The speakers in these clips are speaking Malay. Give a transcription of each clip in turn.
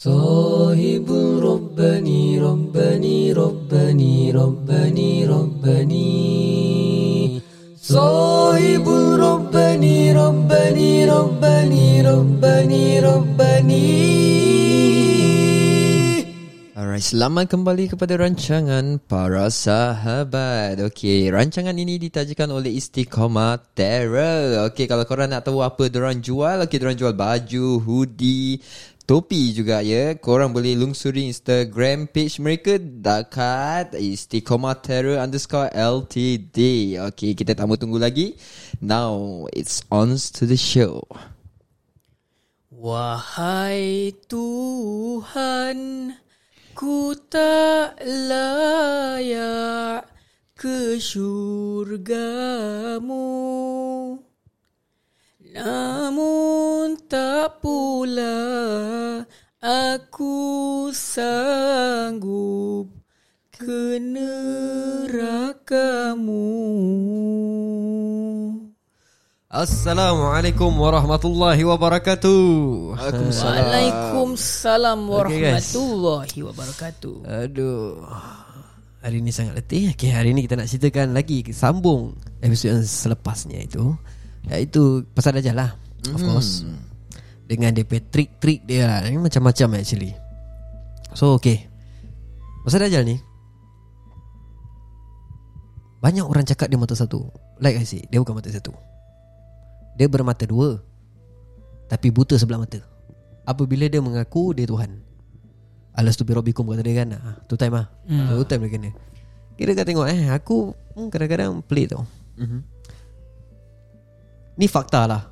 صاحب ربني ربني ربني ربني ربني صاحب ربني ربني ربني ربني ربني Alright, selamat kembali kepada rancangan Para Sahabat. Okey, rancangan ini ditajakan oleh Istiqomah Terror. Okey, kalau korang nak tahu apa diorang jual, okey, diorang jual baju, hoodie, topi juga ya. Korang boleh lungsuri Instagram page mereka dekat Istiqomah Terror underscore LTD. Okey, kita tak mau tunggu lagi. Now, it's on to the show. Wahai Tuhan, ku tak layak ke syurgamu. Namun tak pula aku sanggup ke nerakamu. Assalamualaikum warahmatullahi wabarakatuh. Waalaikumsalam Okay, warahmatullahi wabarakatuh. Aduh. Hari ni sangat letih. Okay, hari ni kita nak ceritakan lagi sambung episod yang selepasnya itu. Iaitu pasal Dajjal lah. Of course. Dengan dia punya trik-trik dia lah. Ini macam-macam actually. So, okay. Pasal Dajjal ni. Banyak orang cakap dia mata satu. Like I say, dia bukan mata satu. Dia bermata dua. Tapi buta sebelah mata. Apabila dia mengaku dia Tuhan. Alas tu birobikum kata dia kan ah, Tu time lah hmm. Tu time dia kena Kira kau tengok eh Aku hmm, kadang-kadang pelik tau Mhm. Ni fakta lah.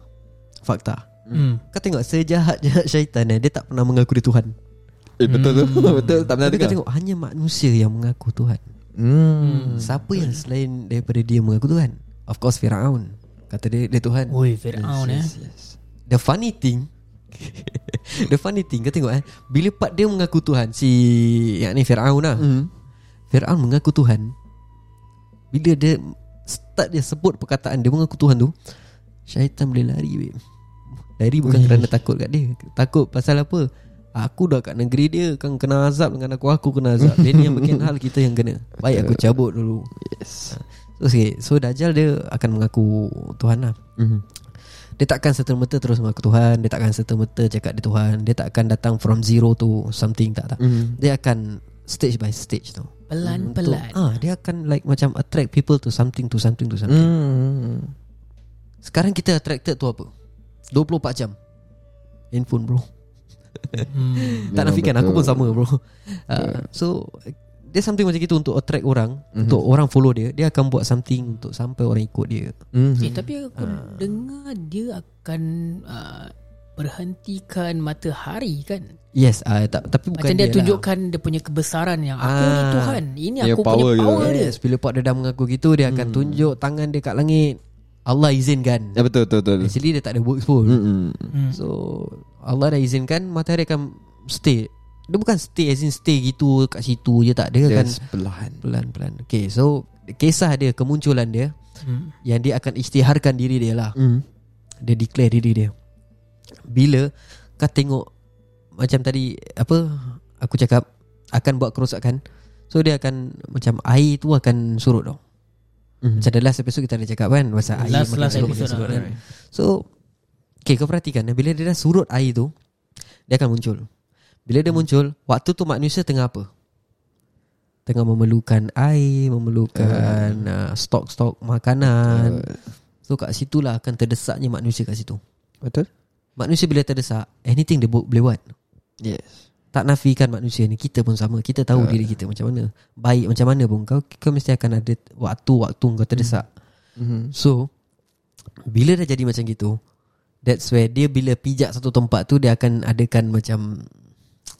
Fakta. Hmm. Kau tengok sejahat-jahat syaitan eh, Dia tak pernah mengaku dia Tuhan. Eh, betul tu. betul, tak pernah Tapi kau tengok Hanya manusia yang mengaku Tuhan. Hmm. Siapa yang selain daripada dia mengaku Tuhan? Of course Fir'aun. Kata dia dia Tuhan. Oi, Fir'aun eh. The funny thing The funny thing Kau tengok eh. Bila part dia mengaku Tuhan Si Yang ni Fir'aun lah. Hmm. Fir'aun mengaku Tuhan. Bila dia Start dia sebut perkataan Dia mengaku Tuhan tu Syaitan boleh lari babe. Lari bukan kerana takut kat dia. Takut pasal apa? Aku dah kat negeri dia Kan kena azab dengan aku Aku kena azab. Dia ni yang bikin hal Kita yang kena. Baik aku cabut dulu. Yes. So okay So Dajjal dia akan mengaku Tuhan lah. Mhm. Dia takkan serta-merta terus mengaku Tuhan. Dia takkan serta-merta cakap dia Tuhan. Dia takkan datang from zero to something Tak tak. Mhm. Dia akan stage by stage tu Pelan-pelan. Untuk- ah, Dia akan like macam attract people to something To something to something. Hmm. Sekarang kita attracted tu apa 24 jam Handphone bro Hmm. Tak nafikan betul. Aku pun sama bro uh, So Dia something macam itu Untuk attract orang Mhm. Untuk orang follow dia Dia akan buat something Untuk sampai orang ikut dia Mhm. Eh, tapi aku dengar dia akan uh, berhentikan matahari kan. Yes uh, tak, Tapi bukan Macam dia, lah. tunjukkan dia punya kebesaran yang aku ni Ah. Tuhan. Ini Dia aku power punya gitu. power dia. Yes, bila part dia dah mengaku gitu dia akan tunjuk tangan dia kat langit. Allah izinkan. Ya betul betul betul. Actually dia tak ada works pun. Hmm. Hmm. So Allah dah izinkan matahari akan stay. Dia bukan stay as in stay gitu kat situ je tak. Dia akan Yes, perlahan. pelan-pelan. Okay, so kisah dia kemunculan dia Hmm. yang dia akan isytiharkan diri dia lah. Hmm. Dia declare diri dia. Bila kau tengok macam tadi apa aku cakap akan buat kerosakan. So dia akan macam air tu akan surut tau. Mhm. Macam the last episode kita ada cakap kan Pasal air Last- makin last surut, makin surut lah. kan So Okay kau perhatikan eh, Bila dia dah surut air tu Dia akan muncul Bila dia muncul Waktu tu manusia tengah apa? Tengah memerlukan air Memerlukan uh, stok-stok makanan So kat situlah akan terdesaknya manusia kat situ Betul? Manusia bila terdesak Anything dia boleh buat Yes. Tak nafikan manusia ni Kita pun sama. Kita tahu diri kita macam mana. Baik macam mana pun Kau, kau mesti akan ada Waktu-waktu kau terdesak. Mhm. So Bila dah jadi macam gitu That's where dia bila pijak satu tempat tu Dia akan adakan macam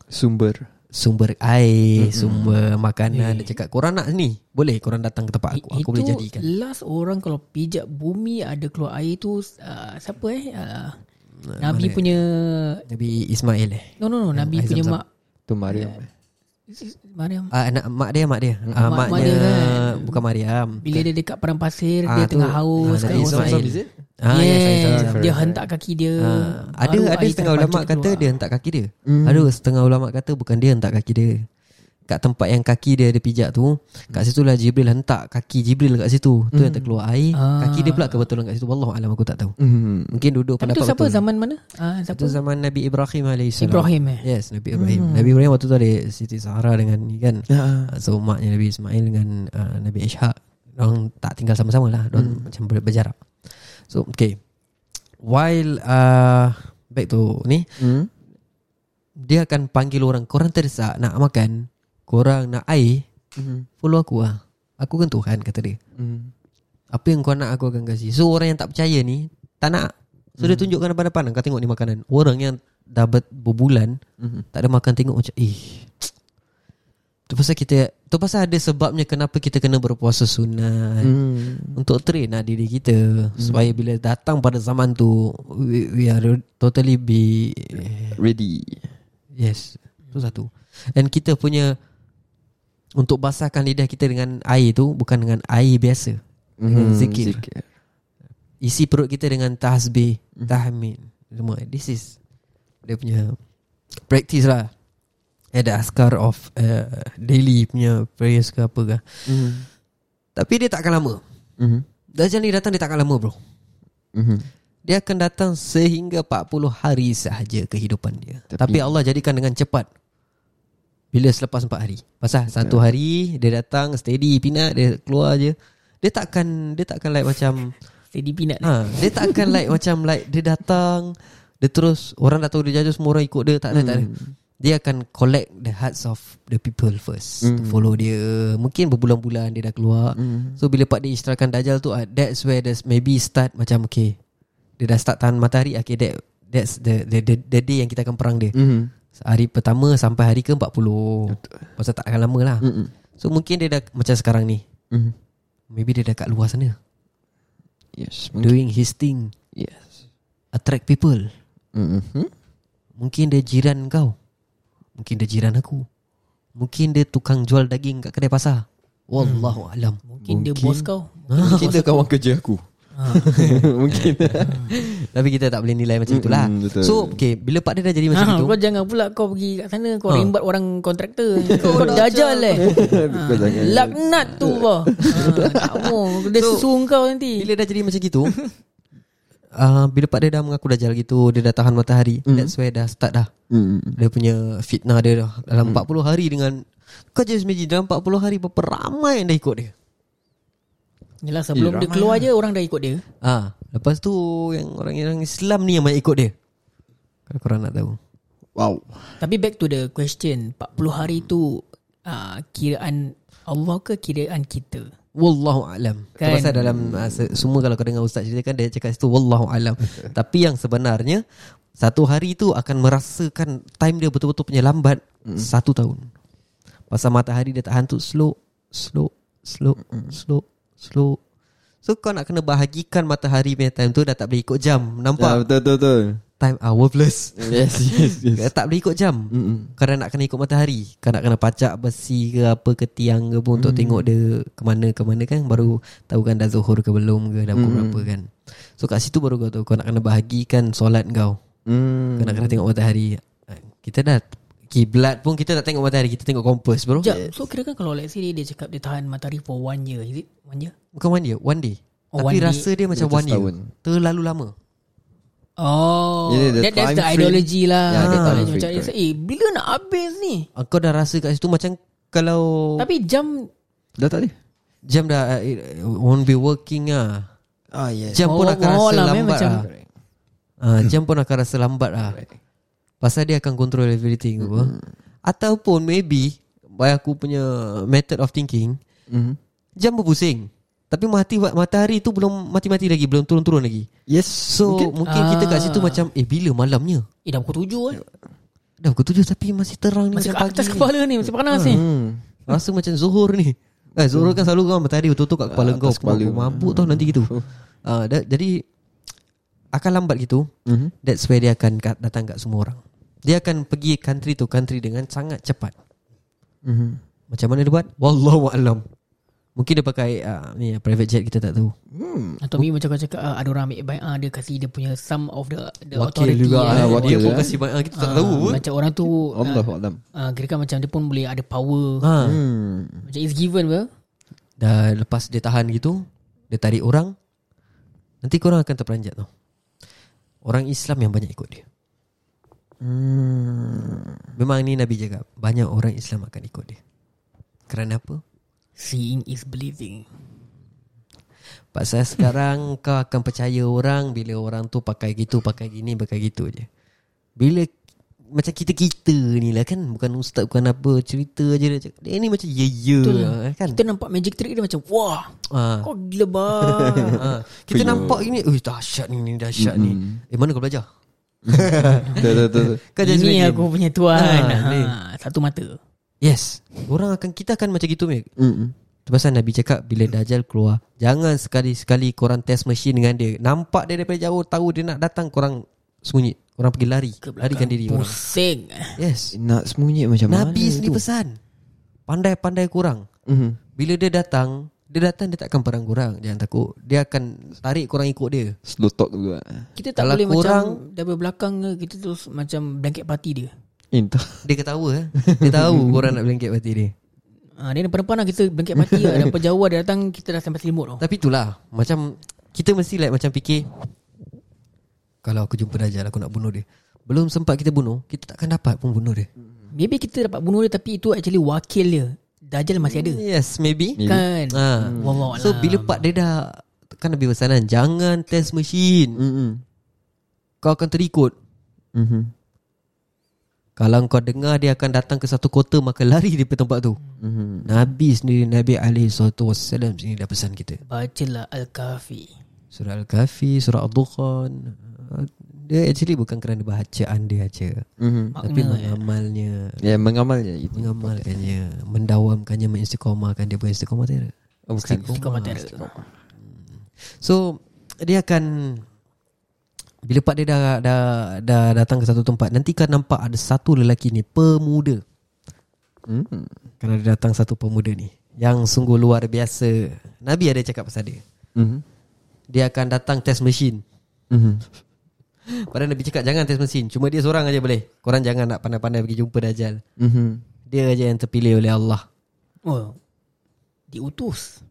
Sumber. Sumber air Sumber makanan. Dia cakap korang nak ni? Boleh korang datang ke tempat aku? I- Aku boleh jadikan. last orang kalau pijak bumi ada keluar air tu uh, siapa eh? Uh, Nabi punya Nabi Ismail eh No no no Nabi air punya Zamzam. mak Tu Mariam. Mariam Ah, anak mak dia mak dia. Ah, Hmm. Mak- mak maknya dia kan. bukan Mariam. bila dia dekat padang pasir Ah, dia tu- tengah haus ah, kan orang Ismail. Ah, yes, yes, dia hentak kaki dia. Ah, ada ada setengah ulama kata dia hentak kaki dia. Ada setengah ulama kata bukan dia hentak kaki dia. Kat tempat yang kaki dia ada pijak tu, kat situ lah Jibril hentak kaki Jibril kat situ. Tu yang terkeluar air. Ah. Kaki dia pula kebetulan kat situ. Wallahu alam aku tak tahu. Hmm. Mungkin duduk Tapi pendapat tu siapa betul. zaman mana? Ah, siapa? Itu zaman Nabi Ibrahim alaihissalam. Ibrahim eh. Yes, Nabi Ibrahim. Nabi Ibrahim waktu tu ada Siti Sahara dengan ni kan. Ya. So maknya Nabi Ismail dengan uh, Nabi Ishaq Orang tak tinggal sama-sama lah Orang macam ber- berjarak So okay While uh, Back to ni Hmm. Dia akan panggil orang Korang terdesak nak makan Korang nak air Hmm. Follow aku lah. Aku kan Tuhan kata dia. Hmm. Apa yang kau nak aku akan kasih. So orang yang tak percaya ni Tak nak. So dia tunjukkan depan-depan. Kau tengok ni makanan. Orang yang dah ber- berbulan Hmm. Tak ada makan tengok macam Eh Tu pasal kita Tu pasal ada sebabnya Kenapa kita kena berpuasa sunat. Hmm. Untuk train lah diri kita. Supaya bila datang pada zaman tu We, we are totally be Ready. Yes. Tu satu. And kita punya Untuk basahkan lidah kita dengan air tu Bukan dengan air biasa Dengan Hmm, zikir. zikir. Isi perut kita dengan tasbih Tahmid Semua This is Dia punya Practice lah Ada askar of uh, Daily punya Prayers ke apa ke Hmm. Tapi dia tak akan lama Hmm. Dajjal ni datang dia tak akan lama bro Hmm. Dia akan datang sehingga 40 hari sahaja kehidupan dia Tapi- Tapi Allah jadikan dengan cepat Bila selepas 4 hari? Pasal satu hari Dia datang steady pinat Dia keluar je. Dia takkan Dia takkan like macam Steady peanut. ha, Dia. takkan like macam like Dia datang Dia terus Orang dah tahu dia jatuh Semua orang ikut dia Tak ada tak ada. Dia akan collect the hearts of the people first To follow dia. Mungkin berbulan-bulan dia dah keluar. So bila Pak dia isyaratkan Dajjal tu ah, That's where there's maybe start macam okay Dia dah start tahan matahari Okay that That's the the, the, the day yang kita akan perang dia. Hmm. Hari pertama sampai hari ke-40 Pasal tak akan lama lah Hmm. So mungkin dia dah Macam sekarang ni Hmm. Maybe dia dah kat luar sana Yes. Doing his thing Yes. Attract people Hmm. Mungkin dia jiran kau Mungkin dia jiran aku Mungkin dia tukang jual daging kat kedai pasar Wallahu alam Mungkin, dia bos kau. Mungkin dia kawan kerja aku. Mungkin. Tapi kita tak boleh nilai macam itulah betul. So okay Bila pak dia dah jadi macam Ha, itu kau jangan pula kau pergi kat sana kau Ha. rembat orang kontraktor. kau dajal eh. Kau jangan. Laknat tu kau. Ha, tak mau dia So, susun kau nanti. Bila dah jadi macam gitu uh, Bila pak dia dah mengaku dajal gitu Dia dah tahan matahari That's where dah start dah Hmm. Dia punya fitnah dia dah Dalam 40 hari dengan Kau just imagine Dalam 40 hari Berapa ramai yang dah ikut dia Yalah sebelum Eh, dia keluar je orang dah ikut dia. Ah, Lepas tu Yang orang-orang Islam ni Yang banyak ikut dia Kalau korang nak tahu Wow. Tapi back to the question 40 hari tu uh, kiraan Allah ke kiraan kita? Wallahu alam. Kan. Kan? Pasal dalam uh, se- semua kalau kau dengar ustaz ceritakan dia cakap situ wallahu alam. Tapi yang sebenarnya satu hari tu akan merasakan time dia betul-betul punya lambat mm. satu tahun. Pasal matahari dia tahan tu slow, slow, slow, mm. slow, slow. So kau nak kena bahagikan matahari punya time tu dah tak boleh ikut jam. Ya, Nampak? betul betul betul. Time hour plus. Yes yes yes. Tak boleh ikut jam. Mm-mm. Kau nak kena ikut matahari Kau nak kena pacak besi ke apa ke tiang ke pun Untuk tengok dia ke mana ke mana kan Baru tahu kan dah zuhur ke belum ke Dah pukul berapa kan So kat situ baru kau tahu Kau nak kena bahagikan solat kau Hmm. Kau nak kena tengok matahari Kita dah Kiblat pun kita tak tengok matahari Kita tengok kompas bro Sekejap, so kira kan kalau let's say dia, dia cakap dia tahan matahari for one year, is it? One year? Bukan one day One day Oh, Tapi one day. rasa dia macam Macam one year. Terlalu lama Oh, Yeah, the that, that's the frame. ideology lah. Yeah, time macam, eh, bila nak habis ni? Ah, Kau dah rasa kat situ macam Kalau Tapi jam, Dah tak ada? Jam dah uh, it Won't be working ah. Ah yes. Jam pun Oh, akan oh rasa lah, lambat macam- lah Ah, Jam pun akan rasa lambat lah Pasal dia akan control everything apa. Ataupun maybe By aku punya method of thinking Mm-hmm. Jam berpusing Tapi mati matahari tu belum mati-mati lagi Belum turun-turun lagi Yes. So mungkin, mungkin kita kat situ Ah. macam Eh bila malamnya eh dah pukul tujuh kan? Dah pukul tujuh tapi masih terang ni Masih macam kat pagi atas ni. kepala ni, masih panas ni. Hmm. Rasa macam zuhur ni Eh zuhur kan selalu kan matahari betul-betul kat kepala Atas kau kepala. Kau mabuk tau nanti gitu Ah, da- Jadi Akan lambat gitu Mm-hmm. That's where dia akan kat, datang kat semua orang Dia akan pergi country to country dengan sangat cepat Mm-hmm. Macam mana dia buat? Wallahu alam. Mungkin dia pakai uh, ni private jet kita tak tahu. Hmm. Atau maybe macam kau cakap ah, Ada orang ambil baik ah, Dia kasih dia punya Some of the The Wakil authority juga. eh. Ah, dia wakil, pun eh. kasih banyak kita tak Ah, tahu. pun. Macam orang tu Allah ah, Alam. ah, Kira kan macam dia pun boleh ada power Ha. Hmm. Macam it's given ke Dah lepas dia tahan gitu, dia tarik orang. Nanti korang akan terperanjat tau. Orang Islam yang banyak ikut dia. Hmm. Memang ni Nabi cakap, banyak orang Islam akan ikut dia. Kerana apa? Seeing is believing Pasal sekarang kau akan percaya orang bila orang tu pakai gitu, pakai gini, pakai gitu je. Bila macam kita-kita ni lah kan Bukan ustaz bukan apa Cerita je dia cakap Dia ni macam ya ya Betul. kan Kita nampak magic trick dia macam Wah ha. Kau gila bang ha. Kita Fuyo. nampak gini Eh dahsyat ni, ni dahsyat ni Eh mana kau belajar Betul betul. betul. Ini imagine. aku punya tuan Ha, ha, ni. Satu mata Yes Orang akan Kita akan macam gitu Mek Hmm. Tu pasal Nabi cakap Bila Dajjal keluar Jangan sekali-sekali Korang test machine dengan dia Nampak dia daripada jauh Tahu dia nak datang Korang sembunyi Korang pergi lari Ke Larikan diri orang Pusing Yes Nak sembunyi macam mana Nabi sendiri tu? pesan Pandai-pandai korang Mhm. Bila dia datang Dia datang dia takkan perang korang Jangan takut. Dia akan tarik korang ikut dia. Slow talk juga. Kita tak Kalau boleh korang- macam Dari belakang ke, Kita terus macam Blanket party dia. Entah. Dia ketawa eh. Dia tahu korang nak blanket mati dia. Ha, Dia depan-depan lah Kita blanket party lah. Daripada jauh dia datang Kita dah sampai selimut tau Tapi itulah. Macam Kita mesti like macam fikir Kalau aku jumpa Dajjal Aku nak bunuh dia. Belum sempat kita bunuh Kita takkan dapat pun bunuh dia. Maybe kita dapat bunuh dia Tapi itu actually wakil dia Dajjal masih ada? Yes maybe, Maybe. Kan? Ha. Wallahu So bila part dia dah Kan Nabi pesanan Jangan test machine. Hmm. Kau akan terikut. Mhm. Kalau kau dengar Dia akan datang ke satu kota Maka lari daripada tempat tu. Mhm. Nabi sendiri Nabi SAW sini dah pesan kita. Bacalah Al-Kahfi. Surah Al-Kahfi Surah Al-Dukhan Dia actually bukan kerana bacaan dia aja Mhm. Tapi Makna ya. mengamalnya Ya mengamalnya itu. Mengamalkannya Mendawamkannya Mengistiqomahkan Dia bukan istiqomah tidak Oh, bukan. Istiqamah terror So Dia akan Bila part dia dah, dah, dah datang ke satu tempat Nanti kan nampak ada satu lelaki ni Pemuda Hmm. Kalau dia datang satu pemuda ni Yang sungguh luar biasa Nabi ada cakap pasal dia Mhm. Dia akan datang test machine Mhm. Padahal Nabi cakap jangan test mesin Cuma dia seorang aja boleh Korang jangan nak pandai-pandai pergi jumpa Dajjal Mhm. Dia aja yang terpilih oleh Allah Oh Diutus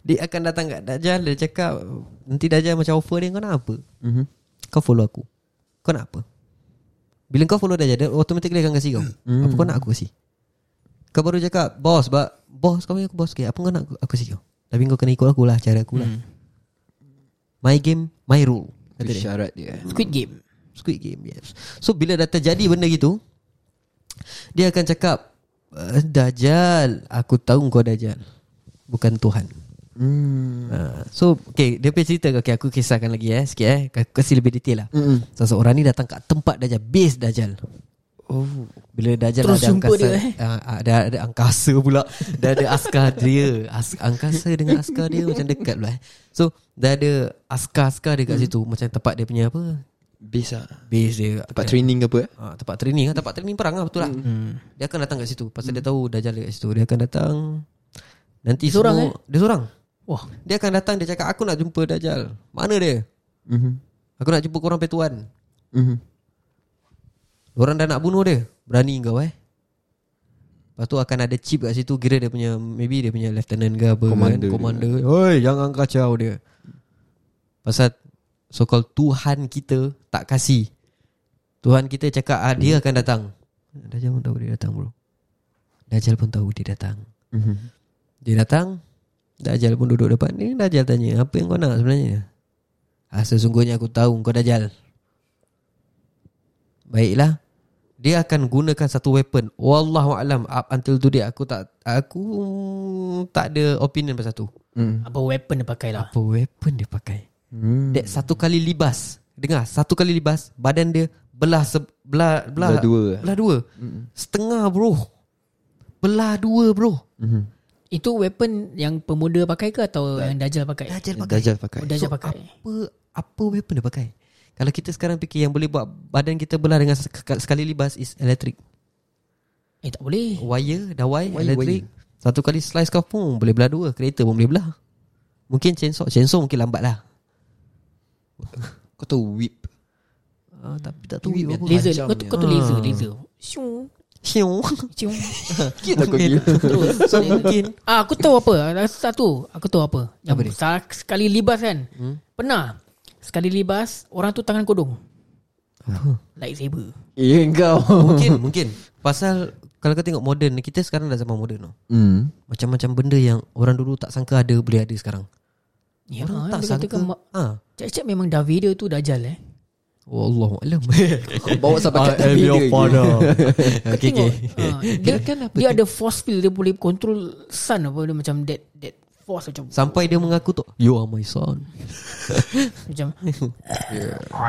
Dia akan datang kat Dajjal Dia cakap Nanti Dajjal macam offer dia Kau nak apa? Mhm. Kau follow aku Kau nak apa? Bila kau follow Dajjal Dia automatically akan kasih kau Hmm. Apa kau nak aku kasih? Kau baru cakap Bos ba, Bos kau panggil aku bos okay, Apa kau nak aku, aku kasih kau? Tapi kau kena ikut aku lah Cara aku lah Hmm. My game My rule Kata dia syarat dia. Squid Game Squid Game yes. So bila dah terjadi benda gitu Dia akan cakap "Eh, Dajjal Aku tahu kau Dajjal Bukan Tuhan Hmm. uh, So okay, Dia punya cerita okay, Aku kisahkan lagi eh Sikit eh Aku kasih lebih detail lah Mhm. Seseorang ni datang kat tempat Dajjal Base Dajjal Oh. Bila Dajjal Terus ada angkasa dia, eh? uh, ada, ada angkasa pula Dah ada askar dia As, Angkasa dengan askar dia Macam dekat pula eh. So Dah ada askar-askar dia kat Hmm. situ Macam tempat dia punya apa Bisa. Base dia Tempat training ke apa? eh? Ah, tempat training kan tempat training perang lah betul lah. hmm. Dia akan datang kat situ pasal dia tahu Dajjal dia kat situ. Dia akan datang nanti Dia seorang, semua dia seorang. Wah Dia akan datang dia cakap aku nak jumpa Dajjal. Mana dia? Mhm. Aku nak jumpa korang petuan. Mhm. Orang dah nak bunuh dia. Berani kau eh? Lepas tu akan ada chip kat situ Kira dia punya Maybe dia punya lieutenant ke apa Commander kan. Commander. Oi jangan kacau dia. Pasal So called Tuhan kita Tak kasih. Tuhan kita cakap ah, Dia akan datang. Dajjal pun tahu dia datang bro. Dajjal pun tahu dia datang. Mhm. Dia datang Dajjal pun duduk depan ni Dajjal tanya Apa yang kau nak sebenarnya? Ah, Sesungguhnya aku tahu Kau Dajjal Baiklah. Dia akan gunakan satu weapon. Wallahualam Up until today Aku tak Aku Tak ada opinion pasal tu. Mhm. Apa weapon dia pakai lah? Apa weapon dia pakai? Hmm. That satu kali libas. Dengar Satu kali libas Badan dia Belah se, belah, belah, Belah dua. Belah dua. Setengah bro. Belah dua bro. Mhm. Itu weapon yang pemuda pakai ke Atau yang Dajjal pakai? Dajjal pakai. Dajjal pakai. Oh, Dajjal So, pakai. Apa Apa weapon dia pakai Kalau kita sekarang fikir Yang boleh buat Badan kita belah dengan sek- Sekali libas Is electric. Eh tak boleh. Wire Dawai Wire, Electric. Satu kali slice kau pun Boleh belah dua Kereta pun boleh belah. Mungkin chainsaw Chainsaw mungkin lambat lah. Kau tahu whip? Uh, Tapi tak tahu Whip apa. Laser Kau tu, kau tu laser Ah. Laser Syung Siung. Syung Gila kau gila. So mungkin. Ah, aku tahu apa. Satu, aku tahu apa. Yang Apa sekali libas kan. Hmm? Pernah. Sekali libas, orang tu tangan kodong. Lightsaber. Eh kau Mungkin Mungkin. Pasal Kalau kau tengok modern Kita sekarang dah zaman moden tau Hmm. Macam-macam benda yang Orang dulu tak sangka ada Boleh ada sekarang. Ya, Orang tak sangka. "Mak, ha. Cak-cak memang Darth Vader tu Dajjal eh. Oh Allah Alam bawa sampai kat tepi dia Okay Tengok, okay ah, dia, dia ada force field Dia boleh control sun apa Dia macam that that force macam Sampai dia mengaku tu You are my son. Macam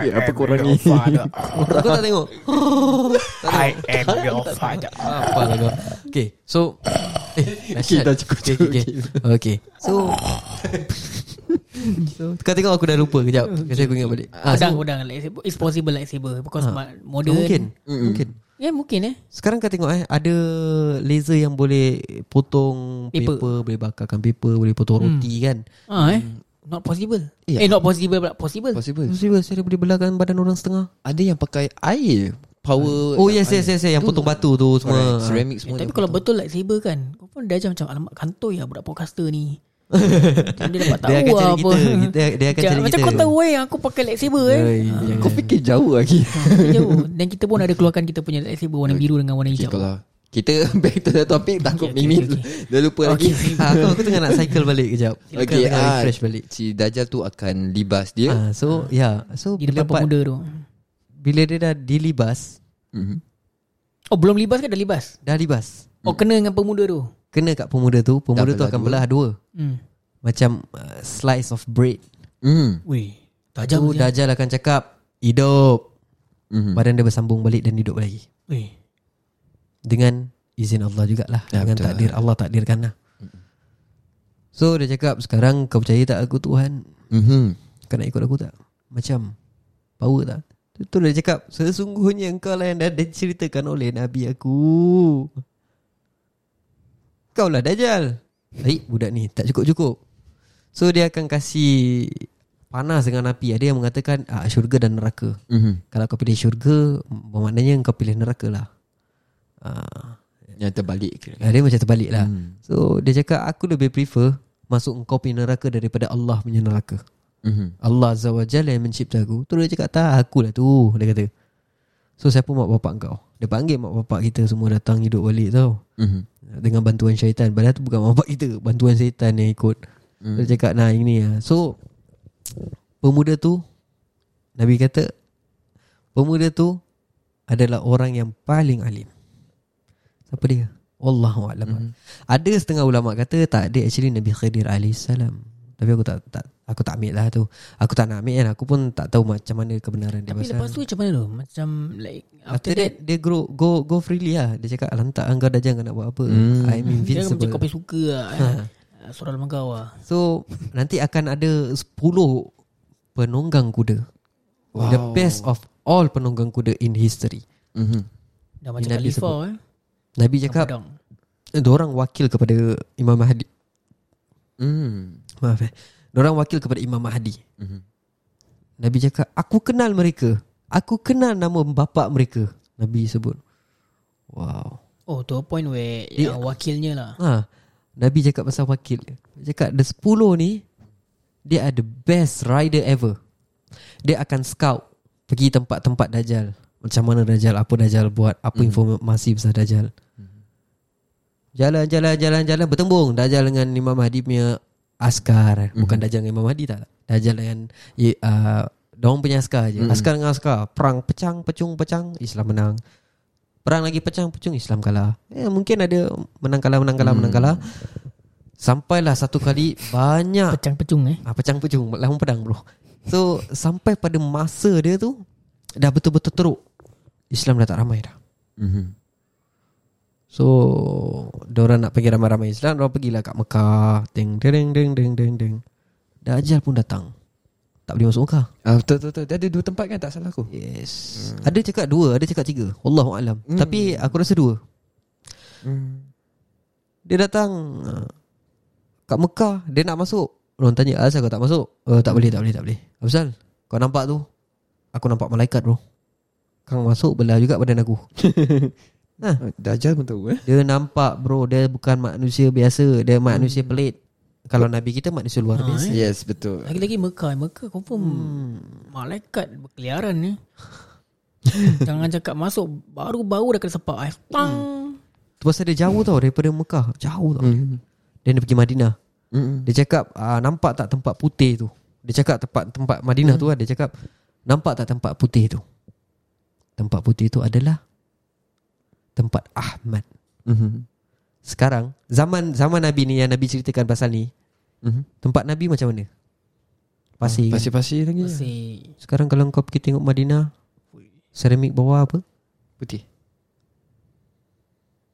Ya, apa korang ni Kau tak tengok? I am your father. Apa lah kau? Okay So eh, Okay, dah cukup, okay, okay, okay. So So Kau tengok aku dah lupa. Kejap Kasi aku ingat balik. Ah, Pedang, so, lightsaber. It's possible lightsaber. Because Ah. ma- modern. Mungkin Mungkin Ya mungkin eh. Sekarang kau tengok eh Ada laser yang boleh Potong Paper. paper, Boleh bakarkan paper Boleh potong roti kan Ah eh. Not possible. Ya. Eh not possible pula. Possible. Possible Possible Saya boleh belahkan badan orang setengah Ada yang pakai air Power Oh yes yes yes, yes. Yang potong batu tu semua. Ceramic Eh, semua tapi dia kalau potong. betul lightsaber kan Kau pun dah macam Alamak kantoi lah budak podcaster ni Dia dapat tahu Dia akan cari lah kita. Kita- dia akan Macam- cari Macam kita. kau tahu eh Aku pakai lightsaber eh. Kau fikir jauh lagi. Jauh. Dan kita pun ada keluarkan Kita punya lightsaber Warna biru dengan warna okay, hijau kita back to the topic Takut Okay, okay, okay, okay. Dah lupa lagi. Ah, aku, aku tengah nak cycle balik kejap. Okay, tengah ah, refresh balik. Si Dajjal tu akan libas dia. Ah, So ya yeah. So Di bila, depan part, pemuda tu. bila dia dah dilibas Mhm. Oh belum libas ke dah libas? Dah libas. Oh kena dengan pemuda tu Kena kat pemuda tu Pemuda Dah tu akan dua. belah dua. Hmm. Macam uh, slice of bread. Hmm. Weh Tu Tajam je. Dajjal akan cakap Hidup. Mhm. Badan dia bersambung balik Dan hidup lagi. Weh. Dengan izin Allah jugalah. Ya, Dengan betul. takdir Allah takdirkan lah So dia cakap Sekarang kau percaya tak aku Tuhan? Mhm. Kau nak ikut aku tak? Macam Power tak? Tu dia cakap Sesungguhnya engkau lah yang dah diceritakan oleh Nabi aku Kau lah Dajjal. Baik budak ni Tak cukup-cukup. So dia akan kasih Panas dengan api. Ada yang mengatakan ah, Syurga dan neraka. Mhm. Kalau kau pilih syurga Bermaknanya kau pilih neraka lah. Ah, Yang terbalik kira. Dia macam terbalik lah. Hmm. So dia cakap Aku lebih prefer Masuk engkau punya neraka Daripada Allah punya neraka. Mhm. Allah Azza wa Jalla yang mencipta aku. Tu dia cakap tak akulah tu Dia kata So siapa mak bapak kau? Dia panggil mak bapak kita semua datang hidup balik tau. Mhm. Dengan bantuan syaitan. Padahal tu bukan mak bapak kita. Bantuan syaitan yang ikut. Hmm. Dia cakap nah ini lah. So Pemuda tu Nabi kata Pemuda tu Adalah orang yang paling alim. Siapa dia? Wallahualam Mhm. Ada setengah ulama kata Tak ada actually Nabi Khidir alaihissalam. Tapi aku tak, tak Aku tak ambil lah tu. Aku tak nak ambil kan. Aku pun tak tahu macam mana kebenaran dia Tapi pasal. lepas tu macam mana tu? Macam like After that Dia go, go go freely lah. Dia cakap lantak engkau dah jangan nak buat apa. Hmm. I'm Dia kan macam invincible kau suka lah eh. Surah Al-Mangkau lah. So Nanti akan ada 10 Penunggang kuda. Wow. The best of all penunggang kuda in history. Mhm. Dah macam Nabi Khalifah eh. Nabi cakap Pedang. Diorang wakil kepada Imam Mahdi. Hmm. Maaf eh Diorang wakil kepada Imam Mahdi. Mhm. Nabi cakap Aku kenal mereka. Aku kenal nama bapa mereka. Nabi sebut Wow. Oh to a point where Dia- Yang wakilnya lah. Ha, Nabi cakap pasal wakil Dia. Cakap The 10 ni Dia are the best rider ever. Dia akan scout Pergi tempat-tempat Dajjal. Macam mana Dajjal Apa Dajjal buat Apa informasi pasal Dajjal. Jalan jalan jalan jalan Bertembung. Dajjal dengan Imam Mahdi punya Askar Bukan Dajjal dengan Imam Mahdi tak? Dajjal dengan uh, Diorang punya askar je. Askar dengan askar. Perang pecang Pecung pecang Islam menang. Perang lagi pecang Pecung Islam kalah. Eh, Mungkin ada Menang kalah Menang kalah Menang kalah. Sampailah satu kali Banyak. Pecang-pecung eh? Ah, Pecang pecung Lawan pedang bro. So Sampai pada masa dia tu Dah betul-betul teruk. Islam dah tak ramai dah. Mhm. So Diorang nak pergi ramai-ramai Islam Diorang pergilah kat Mekah Ding ding ding ding ding ding Dajjal pun datang Tak boleh masuk Mekah Ah, betul, betul, betul. Dia ada dua tempat kan tak salah aku. Yes hmm. Ada cakap dua Ada cakap tiga Wallahualam hmm. Tapi aku rasa dua Hmm. Dia datang uh, kat Mekah, dia nak masuk. Orang tanya, "Asal kau tak masuk?" "Oh, tak boleh, tak boleh, tak boleh." "Asal? Kau nampak tu?" "Aku nampak malaikat, bro." Kang masuk belah juga badan aku. Ah, Dajjal pun tahu eh. Dia nampak bro, dia bukan manusia biasa, dia manusia pelit. Kalau nabi kita manusia luar Ah, biasa. Yes, betul. Lagi-lagi Mekah Mekah confirm Hmm. Malaikat berkeliaran ni Jangan cakap masuk Baru-baru dah kena sepak eh. Pang Tu pasal dia jauh tau daripada Mekah, jauh tau. Hmm. Then dia pergi Madinah. Hmm. Dia cakap ah, nampak tak tempat putih tu? Dia cakap tempat tempat Madinah tu kan dia cakap nampak tak tempat putih tu? Tempat putih tu adalah tempat Ahmad. Hmm. Sekarang zaman zaman Nabi ni yang Nabi ceritakan pasal ni, Hmm. tempat Nabi macam mana? Pasir. kan? Pasir-pasir lagi. ya? Masih Sekarang kalau kau pergi tengok Madinah, seramik bawah apa? Putih.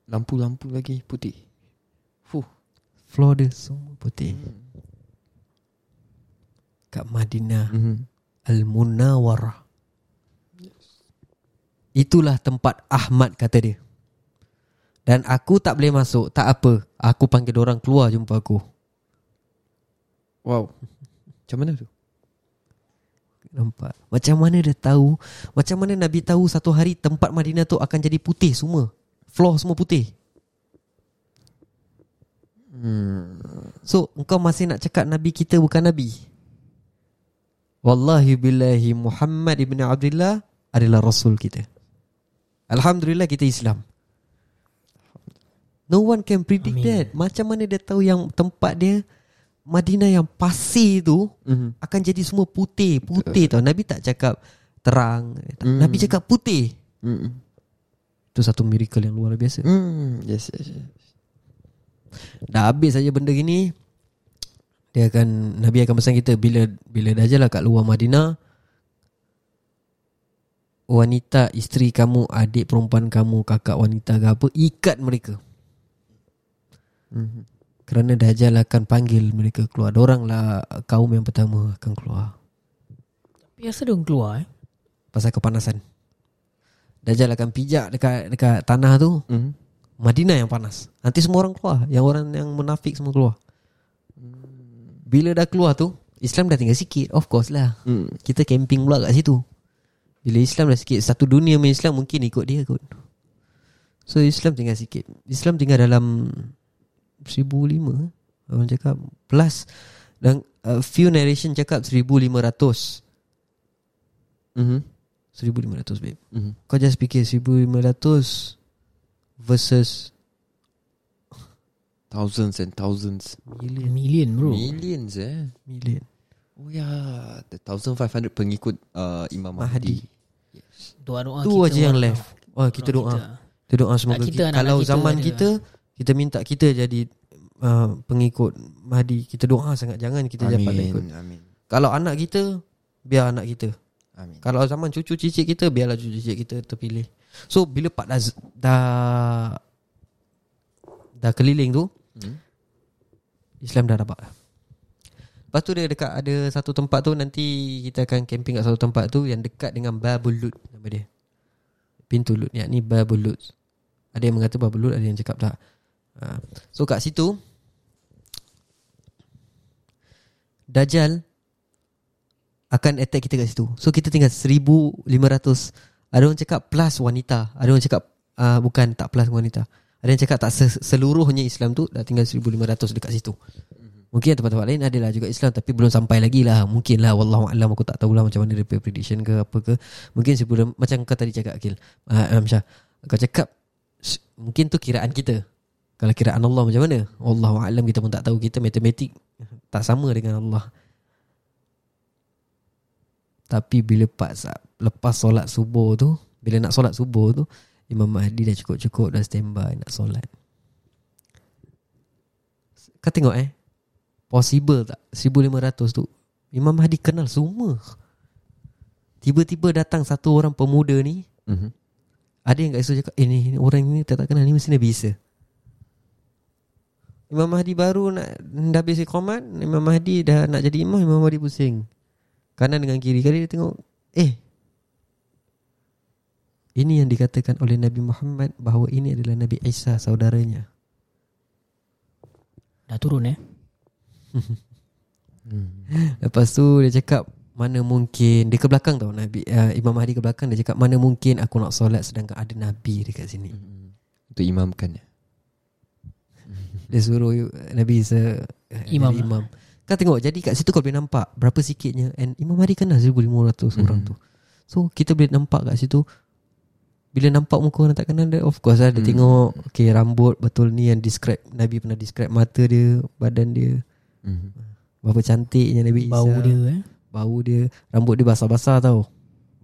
Lampu-lampu lagi putih. Fuh. Floor dia semua putih. Kat Madinah Hmm. Al-Munawarah. Itulah tempat Ahmad kata dia. Dan aku tak boleh masuk, tak apa. Aku panggil orang keluar jumpa aku. Wow. Macam mana tu? Nampak? Macam mana dia tahu? Macam mana Nabi tahu satu hari tempat Madinah tu akan jadi putih semua? Floor semua putih. Hmm. So, engkau masih nak cakap Nabi kita bukan Nabi? Wallahi billahi Muhammad ibn Abdullah adalah Rasul kita. Alhamdulillah kita Islam. No one can predict Amin. that. Macam mana dia tahu yang tempat dia Madinah yang pasir tu Hmm. akan jadi semua putih, putih tau. Nabi tak cakap terang. Hmm. Nabi cakap putih. Hmm. Itu satu miracle yang luar biasa. Hmm. Yes, yes, yes. Dah habis saja benda gini Dia akan Nabi akan pesan kita Bila bila Dajjal lah kat luar Madinah Wanita Isteri kamu Adik perempuan kamu Kakak wanita ke apa Ikat mereka Hmm. Kerana Dajjal akan panggil mereka keluar. Diorang lah Kaum yang pertama akan keluar. Biasa dia orang keluar eh? Pasal kepanasan. Dajjal akan pijak dekat dekat tanah tu. Hmm. Madinah yang panas. Nanti semua orang keluar. Yang orang yang munafik semua keluar. Bila dah keluar tu Islam dah tinggal sikit. Of course lah. Hmm. Kita camping pula kat situ. Bila Islam dah sikit Satu dunia main Islam Mungkin ikut dia kot. So Islam tinggal sikit. Islam tinggal dalam 1005 Orang cakap Plus Dan a few narration cakap 1500 Hmm. 1500 babe Hmm. Kau just fikir 1500 Versus Thousands and thousands. Million Million bro Millions eh. Million Oh ya, the 1500 pengikut uh, Imam Mahdi. Mahdi. Doa-doa Tu kita aja yang left Oh kita doa kita. Doa semoga kita, kita, Kalau kita zaman kita Kita minta kita jadi uh, Pengikut Mahdi Kita doa sangat Jangan kita dapat tak ikut Amin. Amin. Kalau anak kita Biar anak kita Amin. Kalau zaman cucu cicit kita Biarlah cucu cicit kita terpilih So bila Pak dah Dah Dah keliling tu Hmm. Islam dah dapat Lepas tu dia dekat ada satu tempat tu Nanti kita akan camping kat satu tempat tu Yang dekat dengan Babul Lut Nama dia Pintu Lut Yakni Babul Lut Ada yang mengata Babul Lut Ada yang cakap tak ha. So kat situ Dajjal Akan attack kita kat situ. So kita tinggal 1500 Ada orang cakap plus wanita. Ada orang cakap uh, Bukan tak plus wanita. Ada yang cakap tak se- seluruhnya Islam tu Dah tinggal 1500 dekat situ. Mungkin tempat-tempat lain adalah juga Islam Tapi belum sampai lagi lah. Mungkin lah Wallahualam Aku tak tahulah macam mana dia prediction ke apa ke. Mungkin sebelum Macam kau tadi cakap Akil. Uh, Syah Kau cakap Mungkin tu kiraan kita. Kalau kiraan Allah macam mana? Wallahualam kita pun tak tahu. Kita matematik Tak sama dengan Allah. Tapi bila pas Lepas solat subuh tu Bila nak solat subuh tu Imam Mahdi dah cukup-cukup Dah standby nak solat. Kau tengok eh? Possible tak? 1500 tu. Imam Mahdi kenal semua. Tiba-tiba datang satu orang pemuda ni. Mhm. Ada yang kat situ cakap Eh ni orang ni tak, tak kenal. Ni mesti Nabi Isa Imam Mahdi baru nak Dah habis iqamat Imam Mahdi dah nak jadi imam Imam Mahdi pusing. Kanan dengan kiri. Kali dia tengok Eh Ini yang dikatakan oleh Nabi Muhammad Bahawa ini adalah Nabi Isa saudaranya. Dah turun eh? Lepas tu dia cakap mana mungkin? Dia ke belakang tau Nabi uh, Imam Mahdi ke belakang dia cakap mana mungkin aku nak solat sedangkan ada nabi dekat sini. Untuk imamkan ya. Dia suruh Nabi se Imam jadi lah. imam. Kau tengok jadi kat situ kau boleh nampak berapa sikitnya and Imam Mahdi kan dah 1500 orang tu. So kita boleh nampak kat situ bila nampak muka orang tak kenal dia Of course lah Dia Hmm. tengok Okay rambut betul ni Yang describe Nabi pernah describe Mata dia Badan dia Mhm. Berapa cantiknya Nabi Isa Bau dia eh Bau dia Rambut dia basah-basah tau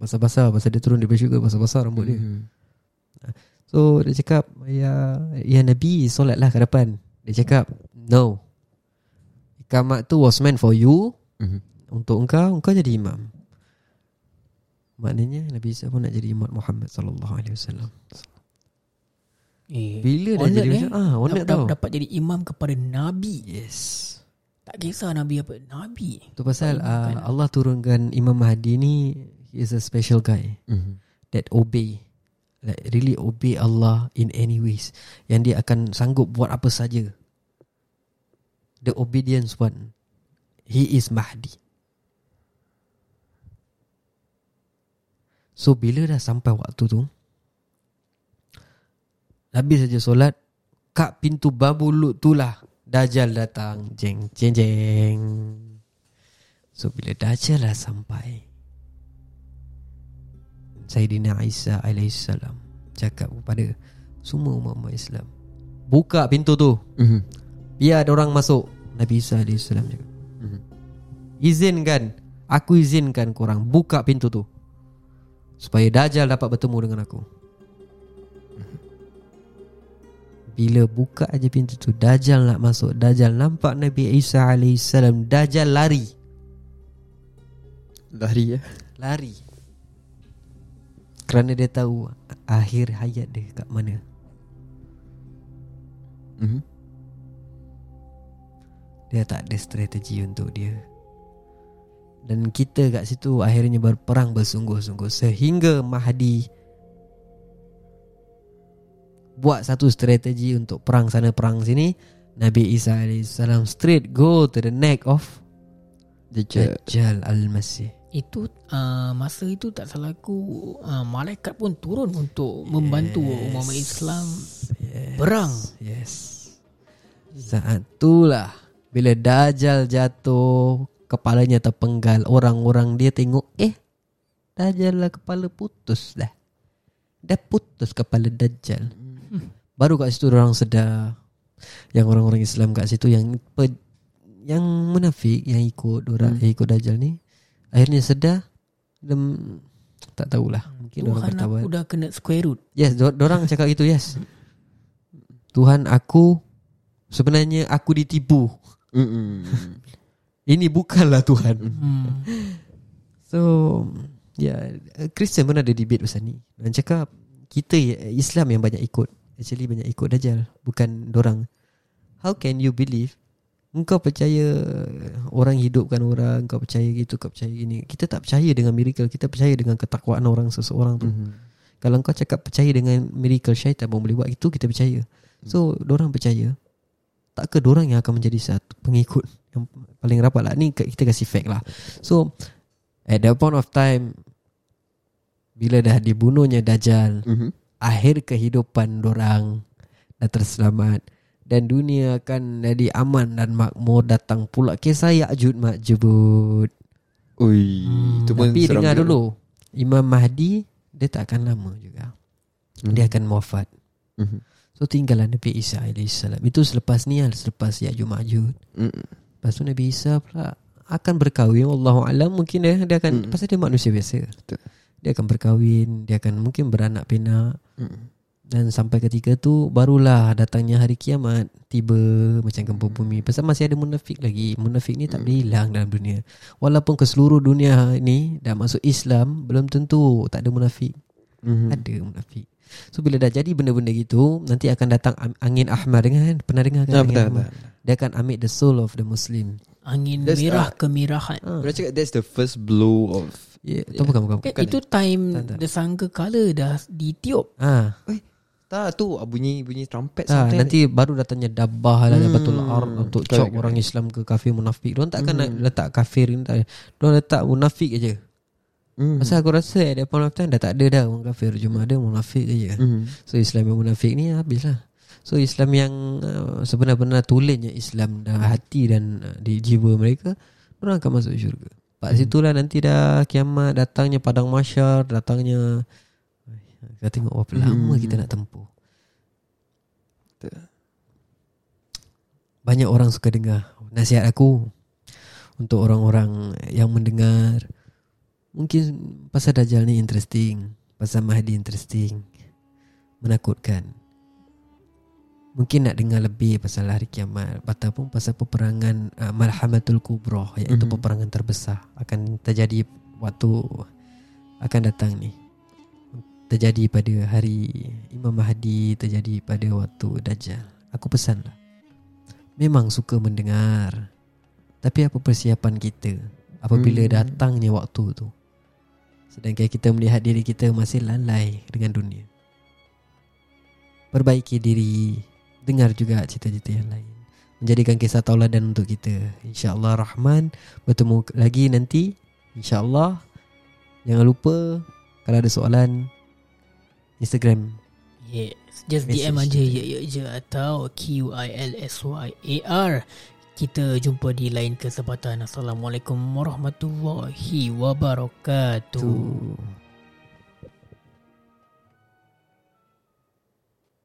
Basah-basah Pasal dia turun daripada syurga Basah-basah rambut dia Mhm. So dia cakap Ya Ya Nabi Solatlah ke depan Dia cakap No. Ikamat tu was meant for you. Mhm. Untuk engkau Engkau jadi imam. Maknanya Nabi Isa pun nak jadi Imam Muhammad Sallallahu alaihi wasallam. Eh, Bila dah jadi eh? macam Ah, Dap- tau. dap- Dapat jadi imam kepada Nabi. Yes. Tak kisah Nabi apa Nabi. Tu pasal uh, Allah turunkan Imam Mahdi ni He is a special guy. Mhm. That obey Like really obey Allah In any ways. Yang dia akan sanggup buat apa saja. The obedience one. He is Mahdi. So bila dah sampai waktu tu Habis saja solat Kat pintu babu lut tu lah Dajjal datang. Jeng jeng jeng. So bila Dajjal dah sampai Sayyidina Isa alaihissalam Cakap kepada Semua umat-umat Islam. Buka pintu tu. Mhm. Biar ada orang masuk. Nabi Isa alaihissalam cakap. Mhm. Izinkan Aku izinkan korang Buka pintu tu. Supaya Dajjal dapat bertemu dengan aku. Bila buka aja pintu tu Dajjal nak masuk. Dajjal nampak Nabi Isa AS Dajjal lari. Lari ya. Lari Kerana dia tahu Akhir hayat dia kat mana Mhm. Dia tak ada strategi untuk dia Dan kita kat situ Akhirnya berperang bersungguh-sungguh Sehingga Mahdi Buat satu strategi Untuk perang sana perang sini Nabi Isa AS Straight go to the neck of Dajjal. Dajjal Al-Masih Itu uh, Masa itu tak salah aku uh, Malaikat pun turun Untuk membantu umat Islam. Yes. Perang. Yes. Saat itulah Bila Dajjal jatuh Kepalanya terpenggal. Orang-orang dia tengok Eh Dajjal lah kepala putus dah. Dah putus kepala Dajjal. Baru kat situ orang sedar Yang orang-orang Islam kat situ Yang pe, Yang munafik Yang ikut orang Yang ikut Dajjal ni Akhirnya sedar Dan Tak tahulah Mungkin orang Tuhan bertawar aku dah kena square root Yes, do- orang cakap gitu, yes. Tuhan aku sebenarnya aku ditipu. Ini bukanlah Tuhan. hmm. So, ya, yeah, Christian pun ada debate pasal ni. Dan cakap kita Islam yang banyak ikut. Actually banyak ikut Dajjal, bukan dorang. How can you believe Engkau percaya orang hidupkan orang, kau percaya gitu, kau percaya gini. Kita tak percaya dengan miracle, kita percaya dengan ketakwaan orang seseorang tu. Mhm. Kalau kau cakap percaya dengan miracle syaitan pun boleh buat itu kita percaya. So orang percaya tak ke orang yang akan menjadi satu pengikut yang paling rapat lah. Ni kita kasih fact lah. So at that point of time bila dah dibunuhnya Dajjal, Mhm. akhir kehidupan orang dah terselamat dan dunia akan jadi aman dan makmur datang pula kisah Ya'jud Ma'jud. Ui, Hmm, pun Tapi dengar juga. dulu Imam Mahdi Dia tak akan lama juga Mhm. Dia akan wafat Mhm. So tinggallah Nabi Isa AS Itu selepas ni lah Selepas Ya'jud Ma'jud Mhm. Lepas tu Nabi Isa pula Akan berkahwin Allahu alam Mungkin dia, dia akan Mm. Pasal dia manusia biasa Betul. Dia akan berkahwin Dia akan mungkin beranak pinak Mhm. Dan sampai ketika tu Barulah datangnya hari kiamat Tiba Macam gempa bumi Pasal masih ada munafik lagi Munafik ni tak boleh hilang dalam dunia Walaupun ke seluruh dunia ni Dah masuk Islam Belum tentu Tak ada munafik Mhm. Ada munafik So bila dah jadi benda-benda gitu Nanti akan datang angin ahmar Dengar kan Pernah dengar kan Ah, angin betul, ahmar betul. Dia akan ambil the soul of the Muslim Angin That's, merah uh, kemerahan ha. Orang cakap that's the first blow of yeah, yeah. bukan bukan, bukan. Kan itu time Tak, tak. The sangka color dah ditiup Ah, Eh, Tak tu ah, bunyi bunyi trumpet Ah, nanti baru datangnya dabah lah Hmm. Batul ar untuk Correct, cop orang Islam ke kafir munafik. Diorang takkan Hmm. nak letak kafir ni tak. Diorang letak munafik aja. Hmm. Pasal aku rasa at that point of time dah tak ada dah orang kafir. Cuma ada munafik aja. Hmm. So Islam yang munafik ni habislah. So Islam yang uh, sebenar-benar tulennya Islam dalam hati dan uh, di jiwa mereka, orang akan masuk syurga. Pak Hmm. situlah nanti dah kiamat, datangnya padang mahsyar, datangnya kita tengok berapa lama Hmm. kita nak tempuh. Banyak orang suka dengar nasihat aku untuk orang-orang yang mendengar. Mungkin pasal Dajjal ni interesting, pasal Mahdi interesting, menakutkan. Mungkin nak dengar lebih pasal hari kiamat ataupun pasal peperangan uh, Malhamatul Kubra iaitu Mhm. peperangan terbesar akan terjadi waktu akan datang ni. Terjadi pada hari Imam Mahdi, terjadi pada waktu Dajjal. Aku pesanlah. Memang suka mendengar. Tapi apa persiapan kita apabila Hmm. datangnya waktu tu? Sedangkan kita melihat diri kita masih lalai dengan dunia. Perbaiki diri, dengar juga cita-cita yang lain. Menjadikan kisah tauladan untuk kita. InsyaAllah Rahman bertemu lagi nanti. InsyaAllah. Jangan lupa kalau ada soalan Instagram. Yes. Just Message DM aja. ya ya je Atau Q-I-L-S-Y-A-R Kita jumpa di lain kesempatan. Assalamualaikum warahmatullahi wabarakatuh. Tu.